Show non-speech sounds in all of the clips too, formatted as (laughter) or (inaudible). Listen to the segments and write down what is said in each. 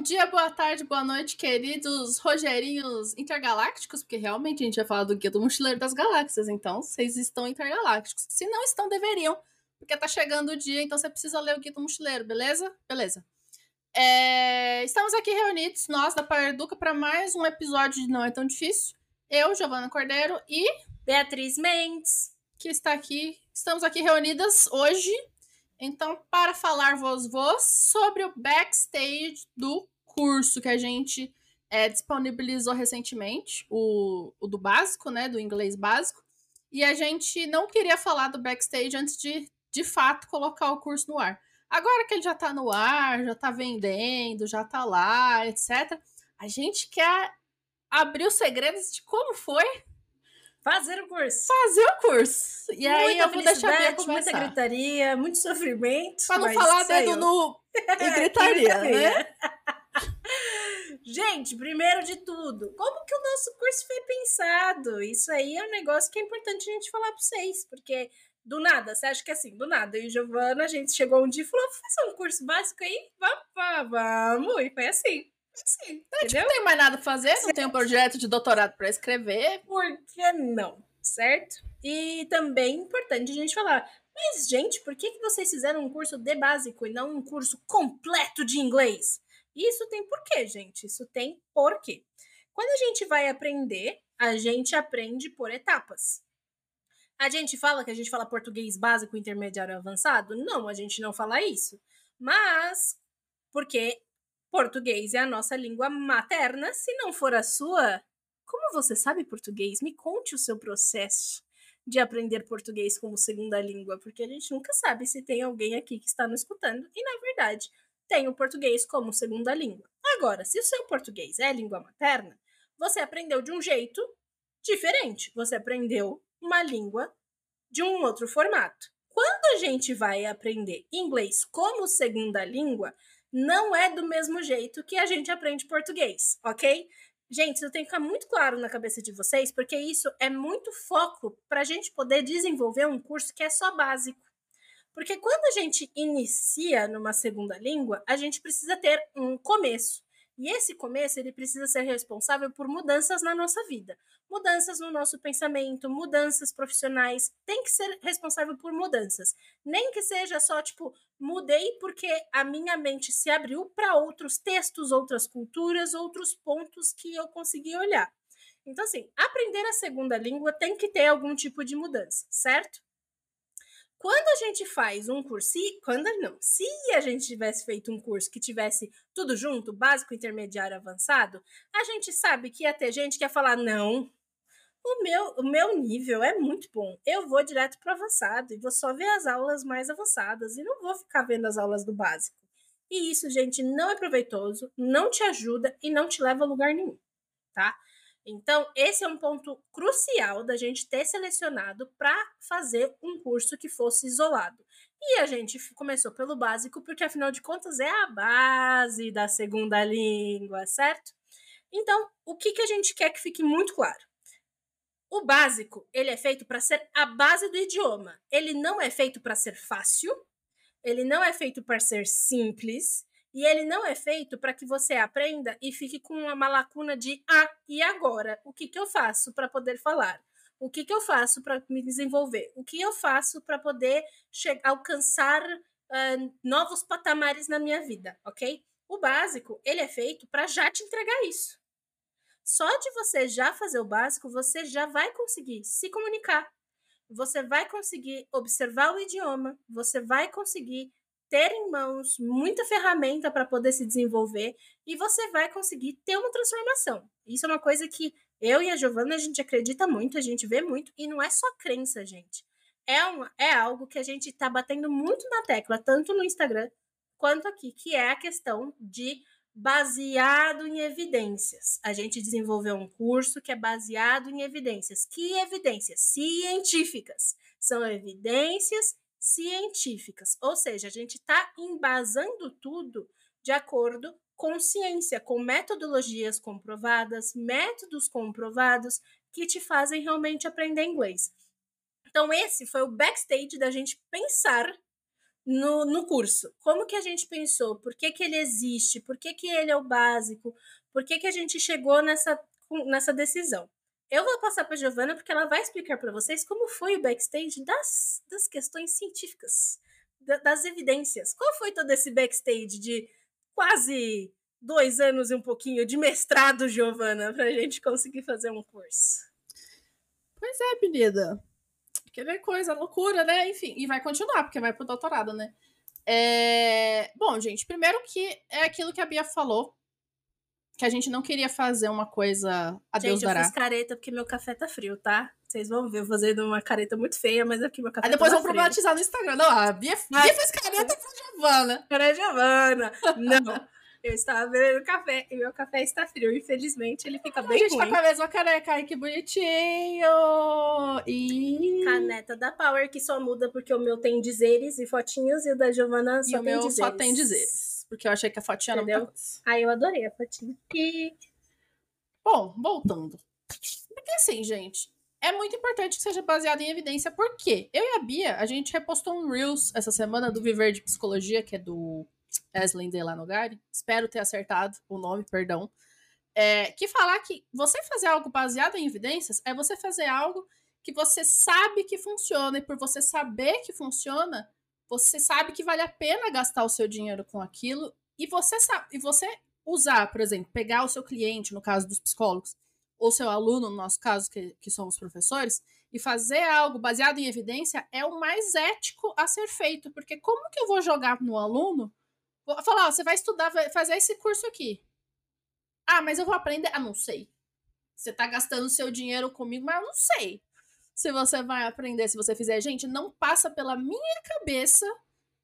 Bom dia, boa tarde, boa noite, queridos Rogerinhos intergalácticos, porque realmente a gente vai falar do Guia do Mochileiro das Galáxias, então vocês estão intergalácticos. Se não estão, deveriam, porque tá chegando o dia, então você precisa ler o Guia do Mochileiro, beleza? Beleza. É... Estamos aqui reunidos, nós da Parduca, para mais um episódio de Não É Tão Difícil. Eu, Giovana Cordeiro e Beatriz Mendes, que está aqui. Estamos aqui reunidas hoje então, para falar vos vos sobre o backstage do curso que a gente é, disponibilizou recentemente, o, o do básico, né, do inglês básico, e a gente não queria falar do backstage antes de, de fato, colocar o curso no ar. Agora que ele já está no ar, já está vendendo, já está lá, etc., a gente quer abrir os segredos de como foi Fazer o curso. Fazer o curso. E aí muita eu vou deixar bem Muita gritaria, muito sofrimento. Pra não falar dedo no... (laughs) e gritaria, né? Gente, primeiro de tudo, como que o nosso curso foi pensado? Isso aí é um negócio que é importante a gente falar para vocês, porque do nada, você acha que é assim, do nada, eu e Giovana, a gente chegou um dia e falou, fazer um curso básico aí? Vamos, vamos, e foi assim. Sim, é, tipo, não tem mais nada pra fazer, não tem um projeto de doutorado para escrever. Por que não? Certo? E também é importante a gente falar. Mas, gente, por que, que vocês fizeram um curso de básico e não um curso completo de inglês? Isso tem porquê, gente. Isso tem porquê. Quando a gente vai aprender, a gente aprende por etapas. A gente fala que a gente fala português básico, intermediário avançado? Não, a gente não fala isso. Mas, porque Português é a nossa língua materna. Se não for a sua, como você sabe português? Me conte o seu processo de aprender português como segunda língua, porque a gente nunca sabe se tem alguém aqui que está nos escutando e, na verdade, tem o português como segunda língua. Agora, se o seu português é língua materna, você aprendeu de um jeito diferente. Você aprendeu uma língua de um outro formato. Quando a gente vai aprender inglês como segunda língua, não é do mesmo jeito que a gente aprende português, ok? Gente, isso tem que ficar muito claro na cabeça de vocês, porque isso é muito foco para a gente poder desenvolver um curso que é só básico. Porque quando a gente inicia numa segunda língua, a gente precisa ter um começo. E esse começo ele precisa ser responsável por mudanças na nossa vida, mudanças no nosso pensamento, mudanças profissionais, tem que ser responsável por mudanças. Nem que seja só tipo, mudei porque a minha mente se abriu para outros textos, outras culturas, outros pontos que eu consegui olhar. Então assim, aprender a segunda língua tem que ter algum tipo de mudança, certo? Quando a gente faz um curso, quando não, se a gente tivesse feito um curso que tivesse tudo junto, básico, intermediário, avançado, a gente sabe que ia ter gente que ia falar: não, o meu, o meu nível é muito bom. Eu vou direto para avançado e vou só ver as aulas mais avançadas e não vou ficar vendo as aulas do básico. E isso, gente, não é proveitoso, não te ajuda e não te leva a lugar nenhum, tá? Então, esse é um ponto crucial da gente ter selecionado para fazer um curso que fosse isolado. E a gente começou pelo básico, porque afinal de contas é a base da segunda língua, certo? Então, o que, que a gente quer que fique muito claro? O básico, ele é feito para ser a base do idioma. Ele não é feito para ser fácil, ele não é feito para ser simples, e ele não é feito para que você aprenda e fique com uma lacuna de ah, e agora? O que, que eu faço para poder falar? O que, que eu faço para me desenvolver? O que eu faço para poder alcançar uh, novos patamares na minha vida, ok? O básico, ele é feito para já te entregar isso. Só de você já fazer o básico, você já vai conseguir se comunicar. Você vai conseguir observar o idioma, você vai conseguir ter em mãos muita ferramenta para poder se desenvolver e você vai conseguir ter uma transformação. Isso é uma coisa que eu e a Giovana a gente acredita muito, a gente vê muito e não é só crença, gente. É, uma, é algo que a gente está batendo muito na tecla, tanto no Instagram quanto aqui, que é a questão de baseado em evidências. A gente desenvolveu um curso que é baseado em evidências. Que evidências? Científicas. São evidências científicas. Ou seja, a gente está embasando tudo de acordo com ciência, com metodologias comprovadas, métodos comprovados que te fazem realmente aprender inglês. Então, esse foi o backstage da gente pensar no, no curso. Como que a gente pensou? Por que, que ele existe? Por que, que ele é o básico? Por que, que a gente chegou nessa, nessa decisão? Eu vou passar para Giovana porque ela vai explicar para vocês como foi o backstage das, das questões científicas, da, das evidências. Qual foi todo esse backstage de quase dois anos e um pouquinho de mestrado, Giovana, para a gente conseguir fazer um curso? Pois é, menina. Aquela coisa, loucura, né? Enfim, e vai continuar, porque vai pro doutorado, né? É... Bom, gente, primeiro que é aquilo que a Bia falou, que a gente não queria fazer uma coisa a Deus gente, dará. eu fiz careta porque meu café tá frio, tá? Vocês vão ver eu fazendo uma careta muito feia, mas aqui meu café Aí depois tá vão problematizar no Instagram. Não, a Bia, Bia fez careta pra Giovana. (laughs) Para Giovana. Não. Eu estava bebendo café e meu café está frio. Infelizmente, ele fica bem A gente ruim. tá com a mesma careca. Ai, que bonitinho! E... Caneta da Power, que só muda porque o meu tem dizeres e fotinhos e o da Giovana só E o tem meu dizeres. só tem dizeres. Porque eu achei que a fotinha era muita Entendeu? coisa. Aí eu adorei a fotinha. E Bom, voltando. Porque assim, gente, é muito importante que seja baseado em evidência. Por quê? Eu e a Bia, a gente repostou um Reels essa semana do Viver de Psicologia, que é do Eslen Delanogari. Espero ter acertado o nome, perdão. É, que falar que você fazer algo baseado em evidências é você fazer algo que você sabe que funciona. E por você saber que funciona, você sabe que vale a pena gastar o seu dinheiro com aquilo. E você sabe, e você usar, por exemplo, pegar o seu cliente, no caso dos psicólogos, ou seu aluno, no nosso caso, que, que somos professores, e fazer algo baseado em evidência é o mais ético a ser feito. Porque como que eu vou jogar no aluno? Vou falar, ó, você vai estudar, vai fazer esse curso aqui. Ah, mas eu vou aprender. Ah, não sei. Você tá gastando seu dinheiro comigo, mas eu não sei se você vai aprender se você fizer. Gente, não passa pela minha cabeça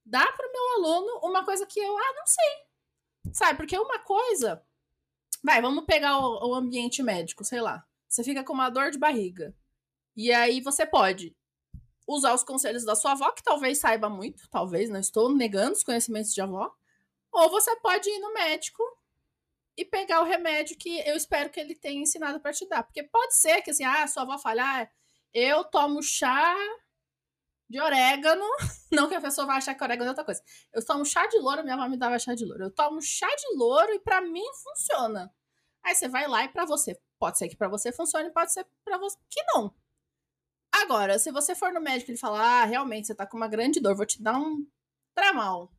dar pro meu aluno uma coisa que eu, ah, não sei. Sabe? Porque uma coisa. Vai, vamos pegar o, o ambiente médico, sei lá. Você fica com uma dor de barriga. E aí você pode usar os conselhos da sua avó, que talvez saiba muito, talvez, não estou negando os conhecimentos de avó. Ou você pode ir no médico e pegar o remédio que eu espero que ele tenha ensinado para te dar. Porque pode ser que assim, ah, sua avó fale, ah, eu tomo chá de orégano. (laughs) Não que a pessoa vai achar que orégano é outra coisa. Eu tomo chá de louro, minha avó me dava chá de louro. Eu tomo chá de louro e para mim funciona. Aí você vai lá e para você, pode ser que para você funcione, pode ser para você que não. Agora, se você for no médico e ele falar, ah, realmente você tá com uma grande dor, vou te dar um tramal.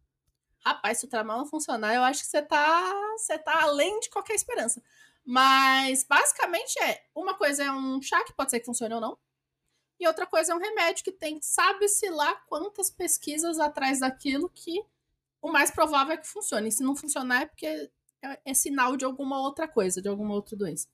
Rapaz, se o tramal não funcionar, eu acho que você tá, você tá além de qualquer esperança. Mas basicamente é, uma coisa é um chá que pode ser que funcione ou não. E outra coisa é um remédio que tem, sabe-se lá quantas pesquisas atrás daquilo que o mais provável é que funcione. E se não funcionar é porque é, é sinal de alguma outra coisa, de alguma outra doença.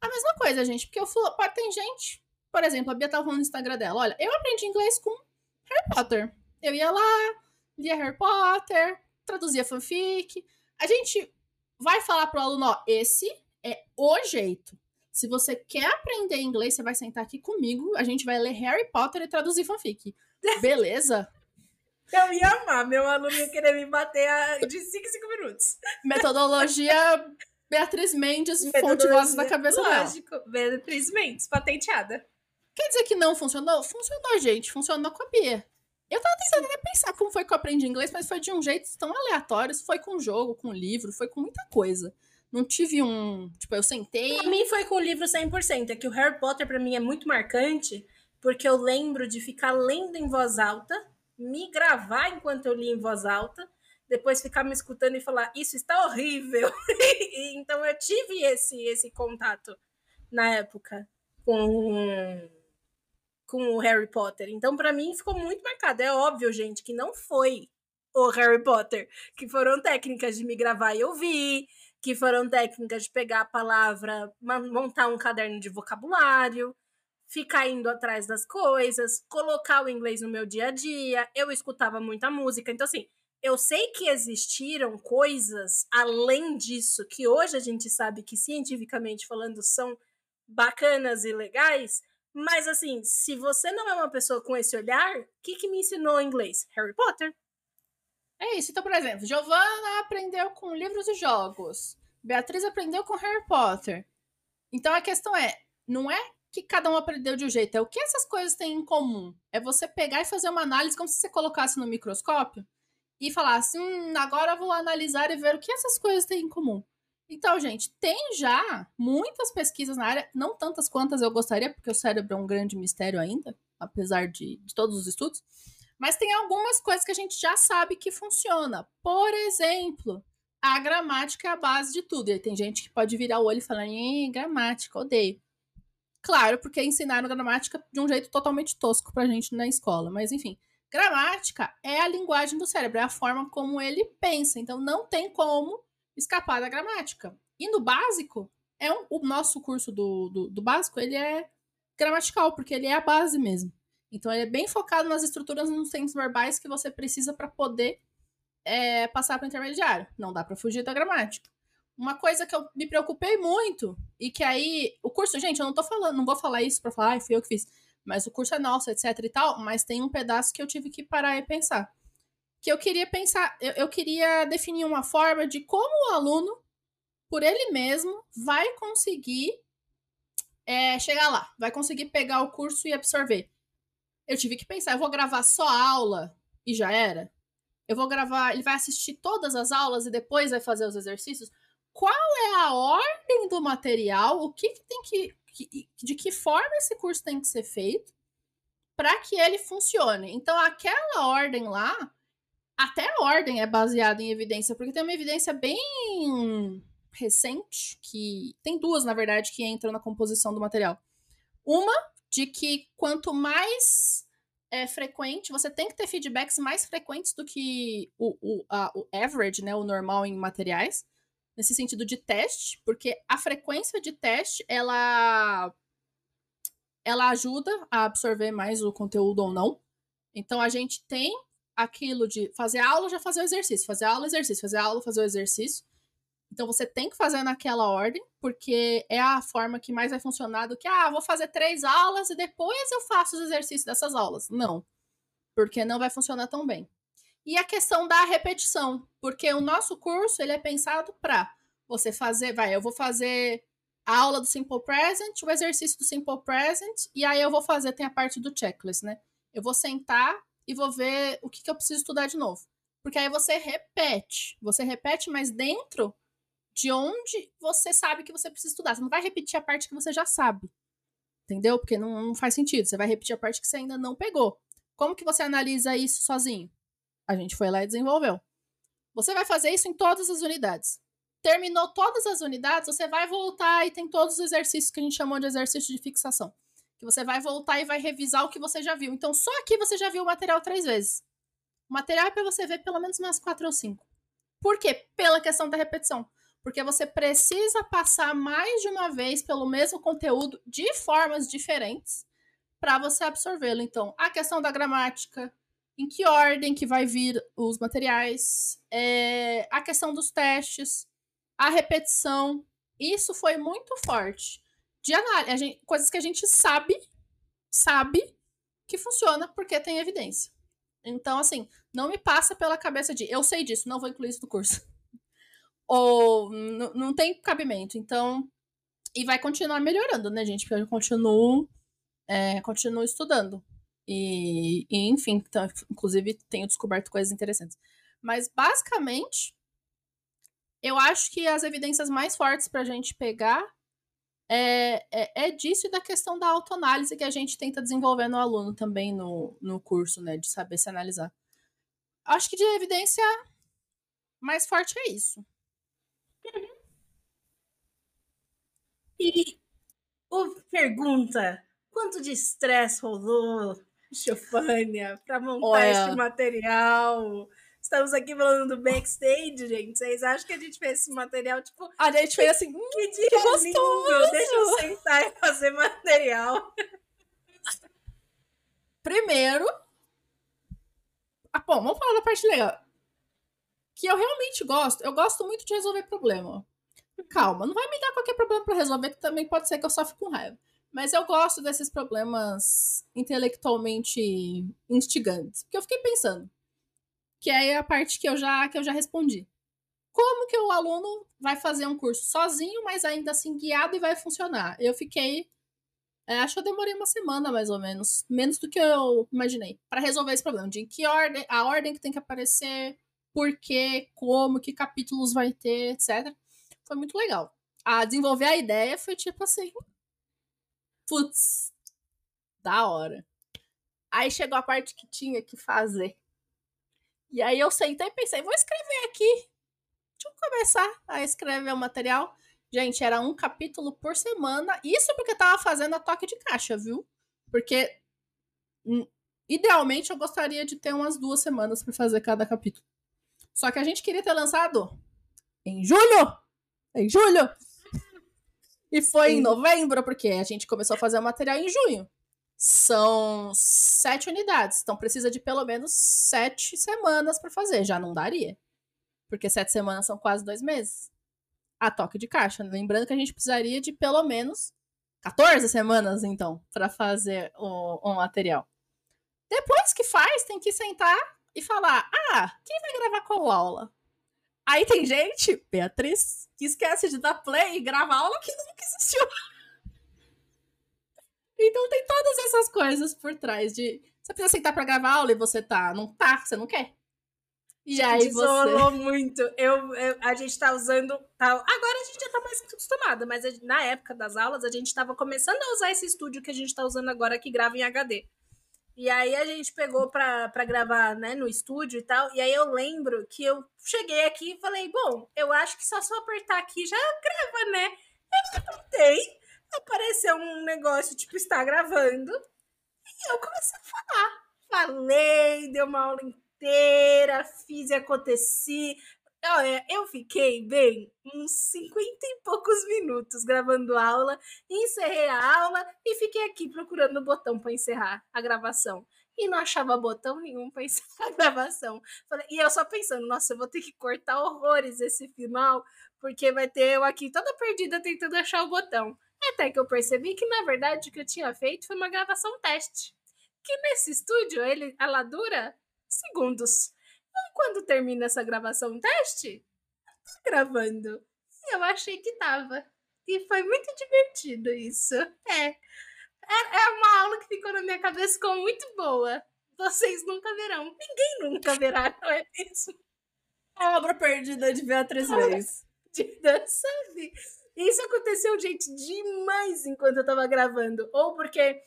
A mesma coisa, gente, porque eu falo, tem gente, por exemplo, a Bia tava falando no Instagram dela, olha, eu aprendi inglês com Harry Potter. Eu ia lá, lia Harry Potter, traduzia fanfic. A gente vai falar pro aluno, ó, esse é o jeito. Se você quer aprender inglês, você vai sentar aqui comigo, a gente vai ler Harry Potter e traduzir fanfic. (laughs) Beleza? eu ia amar, meu aluno ia querer me bater a- de 5 em 5 minutos. Metodologia Beatriz Mendes, fonte vozes da cabeça dela. Lógico, Beatriz Mendes, patenteada. Quer dizer que não funcionou? Funcionou, gente. Funcionou com a Bia. Eu tava tentando até pensar como foi que eu aprendi inglês, mas foi de um jeito tão aleatório. Foi com jogo, com livro, foi com muita coisa. Não tive um. Tipo, eu sentei. Pra mim foi com o livro 100%. É que o Harry Potter pra mim é muito marcante, porque eu lembro de ficar lendo em voz alta, me gravar enquanto eu li em voz alta, depois ficar me escutando e falar, isso está horrível. (laughs) Então eu tive esse, esse contato na época com, com o Harry Potter. Então, pra mim, ficou muito marcado. É óbvio, gente, que não foi o Harry Potter, que foram técnicas de me gravar e ouvir, que foram técnicas de pegar a palavra, montar um caderno de vocabulário, ficar indo atrás das coisas, colocar o inglês no meu dia a dia. Eu escutava muita música. Então, assim, eu sei que existiram coisas além disso que hoje a gente sabe que cientificamente falando são bacanas e legais. Mas assim, se você não é uma pessoa com esse olhar, o que, que me ensinou inglês? Harry Potter. É isso. Então, por exemplo, Giovanna aprendeu com livros e jogos. Beatriz aprendeu com Harry Potter. Então a questão é, não é que cada um aprendeu de um jeito, é o que essas coisas têm em comum. É você pegar e fazer uma análise como se você colocasse no microscópio e falasse, hum, agora vou analisar e ver o que essas coisas têm em comum. Então, gente, tem já muitas pesquisas na área, não tantas quantas eu gostaria, porque o cérebro é um grande mistério ainda, apesar de, de todos os estudos. Mas tem algumas coisas que a gente já sabe que funciona. Por exemplo, a gramática é a base de tudo. E tem gente que pode virar o olho e falar, gramática, odeio. Claro, porque ensinaram gramática de um jeito totalmente tosco pra gente na escola. Mas enfim, gramática é a linguagem do cérebro, é a forma como ele pensa. Então não tem como escapar da gramática. E no básico, é um, o nosso curso do, do, do, básico, ele é gramatical, porque ele é a base mesmo. Então ele é bem focado nas estruturas nos tempos verbais que você precisa para poder é, passar para o intermediário. Não dá para fugir da gramática. Uma coisa que eu me preocupei muito, e que aí, o curso, gente, eu não tô falando, não vou falar isso para falar, ah, fui eu que fiz, mas o curso é nosso, etc e tal, mas tem um pedaço que eu tive que parar e pensar que eu queria pensar, eu, eu queria definir uma forma de como o aluno, por ele mesmo, vai conseguir é, chegar lá, vai conseguir pegar o curso e absorver. Eu tive que pensar, eu vou gravar só a aula e já era? Eu vou gravar, ele vai assistir todas as aulas e depois vai fazer os exercícios? Qual é a ordem do material? O que, que tem que, que, de que forma esse curso tem que ser feito para que ele funcione? Então, aquela ordem lá, até a ordem é baseada em evidência, porque tem uma evidência bem recente, que tem duas, na verdade, que entram na composição do material. Uma, de que quanto mais é, frequente, você tem que ter feedbacks mais frequentes do que o, o, a, o average, né, o normal em materiais, nesse sentido de teste, porque a frequência de teste, ela, ela ajuda a absorver mais o conteúdo ou não. Então, a gente tem aquilo de fazer aula, já fazer o exercício, fazer aula, exercício, fazer aula, fazer o exercício. Então você tem que fazer naquela ordem, porque é a forma que mais vai funcionar do que, ah, vou fazer três aulas e depois eu faço os exercícios dessas aulas. Não, porque não vai funcionar tão bem. E a questão da repetição, porque o nosso curso ele é pensado para você fazer, vai, eu vou fazer a aula do Simple Present, o exercício do Simple Present, e aí eu vou fazer, tem a parte do checklist, né? Eu vou sentar e vou ver o que, que eu preciso estudar de novo. Porque aí você repete. Você repete, mas dentro de onde você sabe que você precisa estudar. Você não vai repetir a parte que você já sabe. Entendeu? Porque não, não faz sentido. Você vai repetir a parte que você ainda não pegou. Como que você analisa isso sozinho? A gente foi lá e desenvolveu. Você vai fazer isso em todas as unidades. Terminou todas as unidades, você vai voltar e tem todos os exercícios que a gente chamou de exercício de fixação que você vai voltar e vai revisar o que você já viu. Então, só aqui você já viu o material três vezes. O material é para você ver pelo menos umas quatro ou cinco. Por quê? Pela questão da repetição. Porque você precisa passar mais de uma vez pelo mesmo conteúdo de formas diferentes para você absorvê-lo. Então, a questão da gramática, em que ordem que vai vir os materiais, é, a questão dos testes, a repetição. Isso foi muito forte de análise, gente, coisas que a gente sabe, sabe que funciona porque tem evidência. Então, assim, não me passa pela cabeça de eu sei disso, não vou incluir isso no curso. Ou não tem cabimento. Então, e vai continuar melhorando, né, gente? Porque eu continuo, é, continuo estudando. E, e enfim, então, inclusive tenho descoberto coisas interessantes. Mas, basicamente, eu acho que as evidências mais fortes pra gente pegar é, é, é, disso e da questão da autoanálise que a gente tenta desenvolver no aluno também no, no curso, né? De saber se analisar. Acho que de evidência mais forte é isso. E o pergunta: quanto de estresse rolou, Chofânia, para montar Olha, este material? Estamos aqui falando do backstage, gente. Vocês acham que a gente fez esse material, tipo. A gente fez assim. Que dia que gostoso. Deixa eu sentar e fazer material. Primeiro. Ah, bom, vamos falar da parte legal. Que eu realmente gosto. Eu gosto muito de resolver problema. Calma, não vai me dar qualquer problema para resolver, que também pode ser que eu sofra com raiva. Mas eu gosto desses problemas intelectualmente instigantes. Porque eu fiquei pensando que é a parte que eu já que eu já respondi. Como que o aluno vai fazer um curso sozinho, mas ainda assim guiado e vai funcionar? Eu fiquei é, acho que eu demorei uma semana mais ou menos, menos do que eu imaginei, para resolver esse problema de que ordem, a ordem que tem que aparecer, por quê, como, que capítulos vai ter, etc. Foi muito legal. A desenvolver a ideia foi tipo assim. Putz, da hora. Aí chegou a parte que tinha que fazer. E aí eu sentei e pensei, vou escrever aqui. Deixa eu começar a escrever o material. Gente, era um capítulo por semana. Isso porque eu tava fazendo a toque de caixa, viu? Porque hum, idealmente eu gostaria de ter umas duas semanas para fazer cada capítulo. Só que a gente queria ter lançado em julho! Em julho! E foi Sim. em novembro, porque a gente começou a fazer o material em junho. São sete unidades, então precisa de pelo menos sete semanas para fazer. Já não daria. Porque sete semanas são quase dois meses. A toque de caixa. Lembrando que a gente precisaria de pelo menos 14 semanas, então, para fazer o, o material. Depois que faz, tem que sentar e falar: ah, quem vai gravar qual aula? Aí tem gente, Beatriz, que esquece de dar play e grava aula que nunca existiu. Então tem todas essas coisas por trás de. Você precisa sentar pra gravar aula e você tá. Não tá, você não quer. E aí Desolou você... muito. Eu, eu, a gente tá usando. Tá, agora a gente já tá mais acostumada, mas a, na época das aulas a gente tava começando a usar esse estúdio que a gente tá usando agora que grava em HD. E aí a gente pegou pra, pra gravar, né, no estúdio e tal. E aí eu lembro que eu cheguei aqui e falei, bom, eu acho que só se eu apertar aqui já grava, né? Eu apertei, apareceu um negócio, tipo, está gravando. E eu comecei a falar. Falei, deu uma aula inteira, fiz e aconteci. Olha, eu fiquei bem uns 50 e poucos minutos gravando aula, encerrei a aula e fiquei aqui procurando o botão para encerrar a gravação. E não achava botão nenhum para (laughs) encerrar a gravação. E eu só pensando, nossa, eu vou ter que cortar horrores esse final, porque vai ter eu aqui toda perdida tentando achar o botão. Até que eu percebi que, na verdade, o que eu tinha feito foi uma gravação teste. Que nesse estúdio, ele, ela dura segundos. Quando termina essa gravação teste, tá gravando. E eu achei que tava. E foi muito divertido isso. É. é. É uma aula que ficou na minha cabeça como muito boa. Vocês nunca verão. Ninguém nunca verá, (laughs) não é mesmo? A obra perdida de Beatriz Reis. Perdida, sabe? Isso aconteceu, gente, demais enquanto eu tava gravando. Ou porque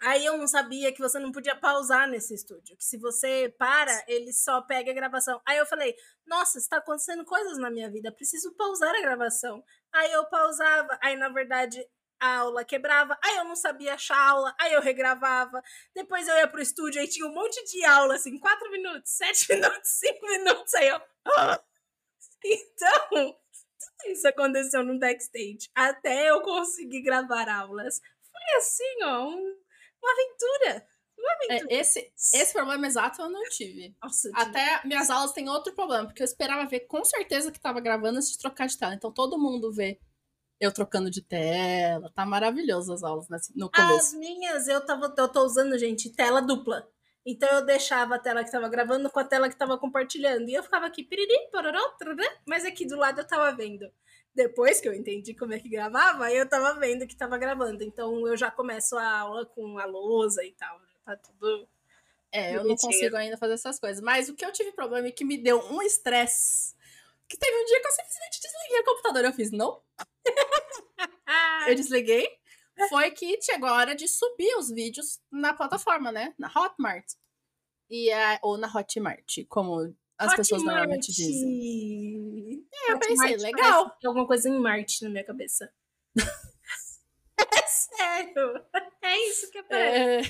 Aí eu não sabia que você não podia pausar nesse estúdio, que se você para, ele só pega a gravação. Aí eu falei, nossa, está acontecendo coisas na minha vida, preciso pausar a gravação. Aí eu pausava, aí na verdade a aula quebrava, aí eu não sabia achar a aula, aí eu regravava. Depois eu ia pro estúdio, aí tinha um monte de aula, assim, quatro minutos, (laughs) sete minutos, cinco minutos, aí eu... (laughs) Então, tudo isso aconteceu no backstage, até eu conseguir gravar aulas. Foi assim, ó, um uma aventura. Uma é, aventura. É, esse, esse problema exato eu não tive. Nossa, Até tive. minhas aulas têm outro problema, porque eu esperava ver com certeza que tava gravando antes de trocar de tela. Então todo mundo vê eu trocando de tela. Tá maravilhoso as aulas no começo. As minhas, eu, tava, eu tô usando, gente, tela dupla. Então eu deixava a tela que tava gravando com a tela que tava compartilhando. E eu ficava aqui, piriri, pororó, mas aqui do lado eu tava vendo depois que eu entendi como é que gravava, eu tava vendo que tava gravando. Então eu já começo a aula com a lousa e tal. Tá tudo. É, eu não consigo ainda fazer essas coisas. Mas o que eu tive problema e que me deu um estresse. Que teve um dia que eu simplesmente desliguei o computador. Eu fiz, não. (laughs) eu desliguei. Foi que chegou a hora de subir os vídeos na plataforma, né? Na Hotmart. E, uh, ou na Hotmart, como as Hot pessoas Marte. normalmente dizem. É, eu pensei, Marte legal. alguma coisa em Marte na minha cabeça. (laughs) é sério. É isso que é.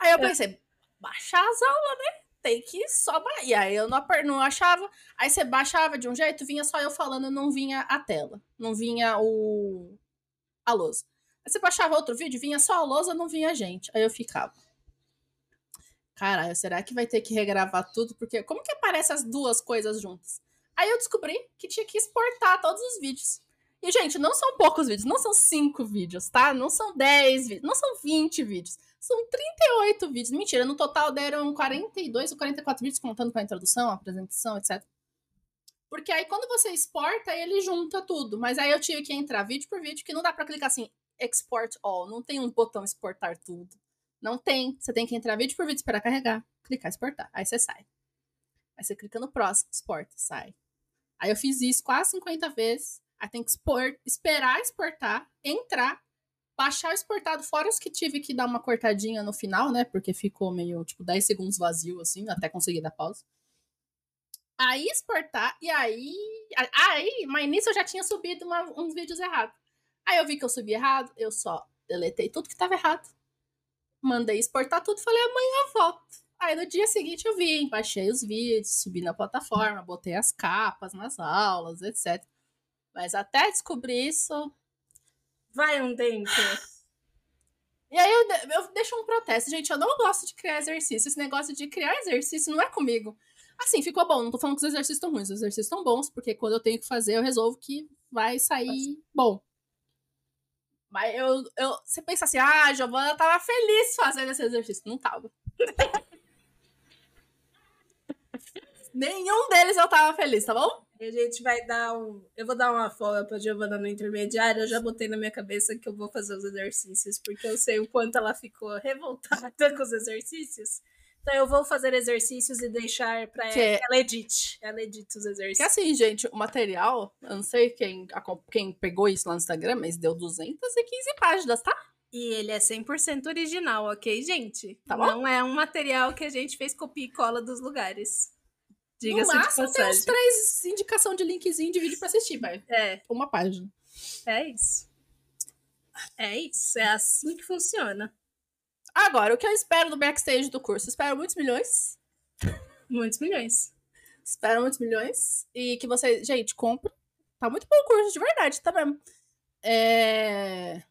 Aí eu pensei, baixar as aulas, né? Tem que só. E aí eu não, não achava. Aí você baixava de um jeito, vinha só eu falando, não vinha a tela. Não vinha o. a lousa. Aí você baixava outro vídeo, vinha só a lousa, não vinha a gente. Aí eu ficava caralho, será que vai ter que regravar tudo? Porque como que aparece as duas coisas juntas? Aí eu descobri que tinha que exportar todos os vídeos. E, gente, não são poucos vídeos, não são cinco vídeos, tá? Não são 10 vídeos, não são 20 vídeos. São 38 vídeos. Mentira, no total deram 42 ou 44 vídeos, contando com a introdução, a apresentação, etc. Porque aí quando você exporta, ele junta tudo. Mas aí eu tive que entrar vídeo por vídeo, que não dá pra clicar assim, export all. Não tem um botão exportar tudo. Não tem. Você tem que entrar vídeo por vídeo, esperar carregar, clicar exportar. Aí você sai. Aí você clica no próximo, exporta, sai. Aí eu fiz isso quase 50 vezes. Aí tem que expor, esperar exportar, entrar, baixar o exportado, fora os que tive que dar uma cortadinha no final, né? Porque ficou meio, tipo, 10 segundos vazio, assim, até conseguir dar pausa. Aí exportar, e aí. Aí, mas nisso eu já tinha subido uma, uns vídeos errados. Aí eu vi que eu subi errado, eu só deletei tudo que tava errado. Mandei exportar tudo, falei, amanhã eu volto. Aí no dia seguinte eu vim, baixei os vídeos, subi na plataforma, botei as capas nas aulas, etc. Mas até descobrir isso. Vai um tempo. E aí eu, eu deixo um protesto. Gente, eu não gosto de criar exercício. Esse negócio de criar exercício não é comigo. Assim, ficou bom. Não tô falando que os exercícios estão ruins. Os exercícios estão bons, porque quando eu tenho que fazer, eu resolvo que vai sair bom. Mas eu, eu, você pensa assim, ah, a Giovana tava feliz fazendo esse exercício. Não tava. (laughs) Nenhum deles eu tava feliz, tá bom? A gente vai dar um. Eu vou dar uma folga pra Giovana no intermediário. Eu já botei na minha cabeça que eu vou fazer os exercícios, porque eu sei o quanto ela ficou revoltada (laughs) com os exercícios. Então eu vou fazer exercícios e deixar pra ela. Que- Ela edite. Ela edita os Que exercícios. assim, gente, o material, eu não sei quem, quem pegou isso lá no Instagram, mas deu 215 páginas, tá? E ele é 100% original, ok, gente? Tá bom. Não é um material que a gente fez copia e cola dos lugares. Diga-se de máximo tem uns passagem. três indicação de linkzinho de vídeo pra assistir, mas É, uma página. é isso. É isso. É assim que funciona. Agora, o que eu espero do backstage do curso? Espero muitos milhões. (laughs) Muitos milhões. Espero muitos milhões. E que vocês, gente, comprem. Tá muito bom o curso, de verdade, tá mesmo. É.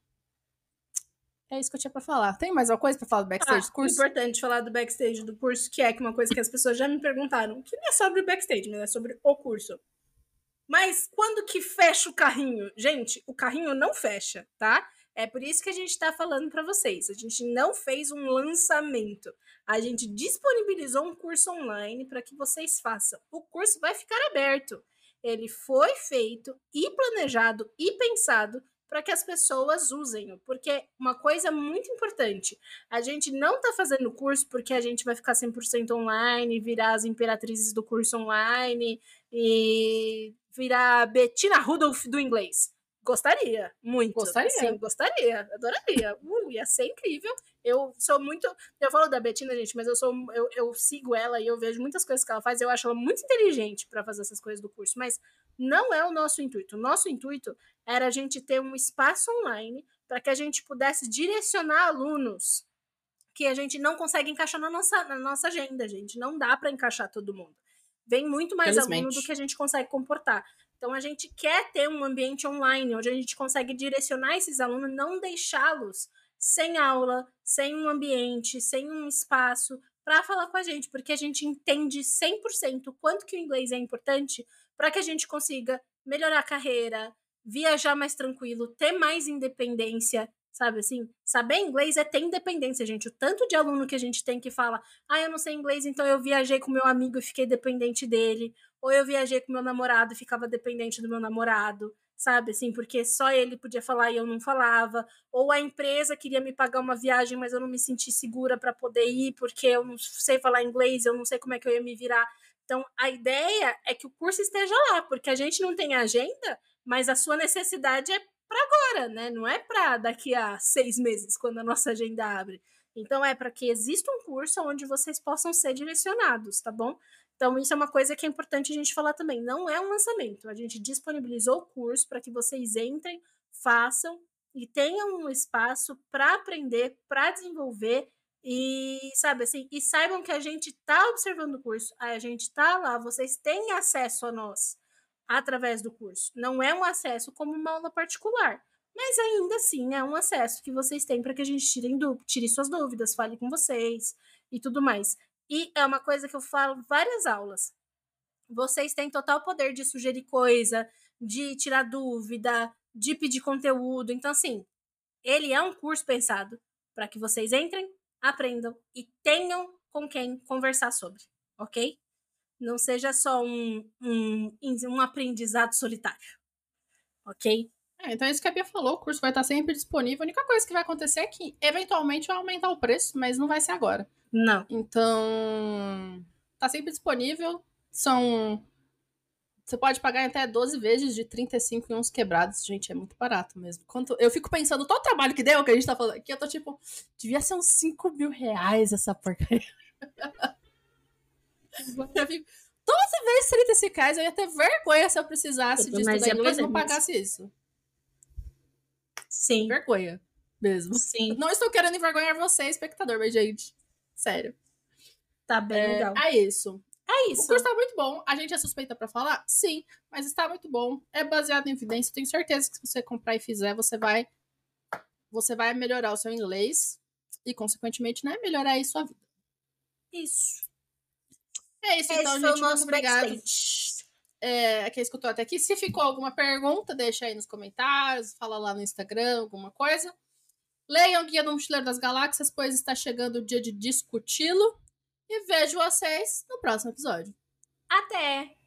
É isso que eu tinha pra falar. Tem mais alguma coisa pra falar do backstage Ah, do curso? importante falar do backstage do curso, que é que uma coisa que as pessoas já me perguntaram, que não é sobre o backstage, mas é sobre o curso. Mas quando que fecha o carrinho? Gente, o carrinho não fecha, tá? É por isso que a gente tá falando para vocês. A gente não fez um lançamento. A gente disponibilizou um curso online para que vocês façam. O curso vai ficar aberto. Ele foi feito e planejado e pensado para que as pessoas usem, porque uma coisa muito importante, a gente não tá fazendo curso porque a gente vai ficar 100% online, virar as imperatrizes do curso online e virar Bettina Rudolph do inglês. Gostaria, muito. Gostaria. Sim, gostaria, adoraria. Uh, ia ser incrível. Eu sou muito. Eu falo da Bettina, gente, mas eu sou. Eu, eu sigo ela e eu vejo muitas coisas que ela faz. Eu acho ela muito inteligente para fazer essas coisas do curso, mas não é o nosso intuito. O nosso intuito era a gente ter um espaço online para que a gente pudesse direcionar alunos que a gente não consegue encaixar na nossa, na nossa agenda, gente. Não dá para encaixar todo mundo. Vem muito mais aluno do que a gente consegue comportar. Então a gente quer ter um ambiente online onde a gente consegue direcionar esses alunos, não deixá-los sem aula, sem um ambiente, sem um espaço para falar com a gente, porque a gente entende 100% o quanto que o inglês é importante para que a gente consiga melhorar a carreira, viajar mais tranquilo, ter mais independência, sabe assim? Saber inglês é ter independência, gente. O tanto de aluno que a gente tem que fala, ah, eu não sei inglês, então eu viajei com meu amigo e fiquei dependente dele, ou eu viajei com meu namorado e ficava dependente do meu namorado, sabe assim? Porque só ele podia falar e eu não falava, ou a empresa queria me pagar uma viagem, mas eu não me senti segura para poder ir porque eu não sei falar inglês, eu não sei como é que eu ia me virar. Então, a ideia é que o curso esteja lá, porque a gente não tem agenda, mas a sua necessidade é para agora, né? Não é para daqui a seis meses, quando a nossa agenda abre. Então, é para que exista um curso onde vocês possam ser direcionados, tá bom? Então, isso é uma coisa que é importante a gente falar também. Não é um lançamento. A gente disponibilizou o curso para que vocês entrem, façam e tenham um espaço para aprender, para desenvolver e, sabe assim, e saibam que a gente está observando o curso, a gente está lá, vocês têm acesso a nós através do curso. Não é um acesso como uma aula particular, mas ainda assim é um acesso que vocês têm para que a gente tire, tire suas dúvidas, fale com vocês e tudo mais. E é uma coisa que eu falo várias aulas. Vocês têm total poder de sugerir coisa, de tirar dúvida, de pedir conteúdo. Então, assim, ele é um curso pensado para que vocês entrem, aprendam e tenham com quem conversar sobre, ok? Não seja só um, um, um aprendizado solitário, ok? É, então é isso que a Bia falou, o curso vai estar sempre disponível. A única coisa que vai acontecer é que, eventualmente, vai aumentar o preço, mas não vai ser agora. Não. Então, tá sempre disponível. São. Você pode pagar até 12 vezes de 35 e uns quebrados. Gente, é muito barato mesmo. Quanto... Eu fico pensando, todo o trabalho que deu, que a gente tá falando aqui, eu tô tipo, devia ser uns 5 mil reais essa porcaria. (laughs) eu fico, 12 vezes 35 reais, eu ia ter vergonha se eu precisasse de estudar inglês e não pagasse isso. Sim. Vergonha mesmo. Sim. Não estou querendo envergonhar você, espectador, mas, gente, sério. Tá bem É, legal. é isso. É O isso. curso tá muito bom. A gente é suspeita pra falar? Sim, mas está muito bom. É baseado em evidência. Tenho certeza que se você comprar e fizer, você vai você vai melhorar o seu inglês e consequentemente, né, melhorar aí sua vida. Isso. É isso Esse então, gente, muito backstage. É, quem escutou até aqui, se ficou alguma pergunta, deixa aí nos comentários, fala lá no Instagram, alguma coisa. Leiam o Guia do Mochileiro das Galáxias, pois está chegando o dia de discuti-lo. E vejo vocês no próximo episódio. Até!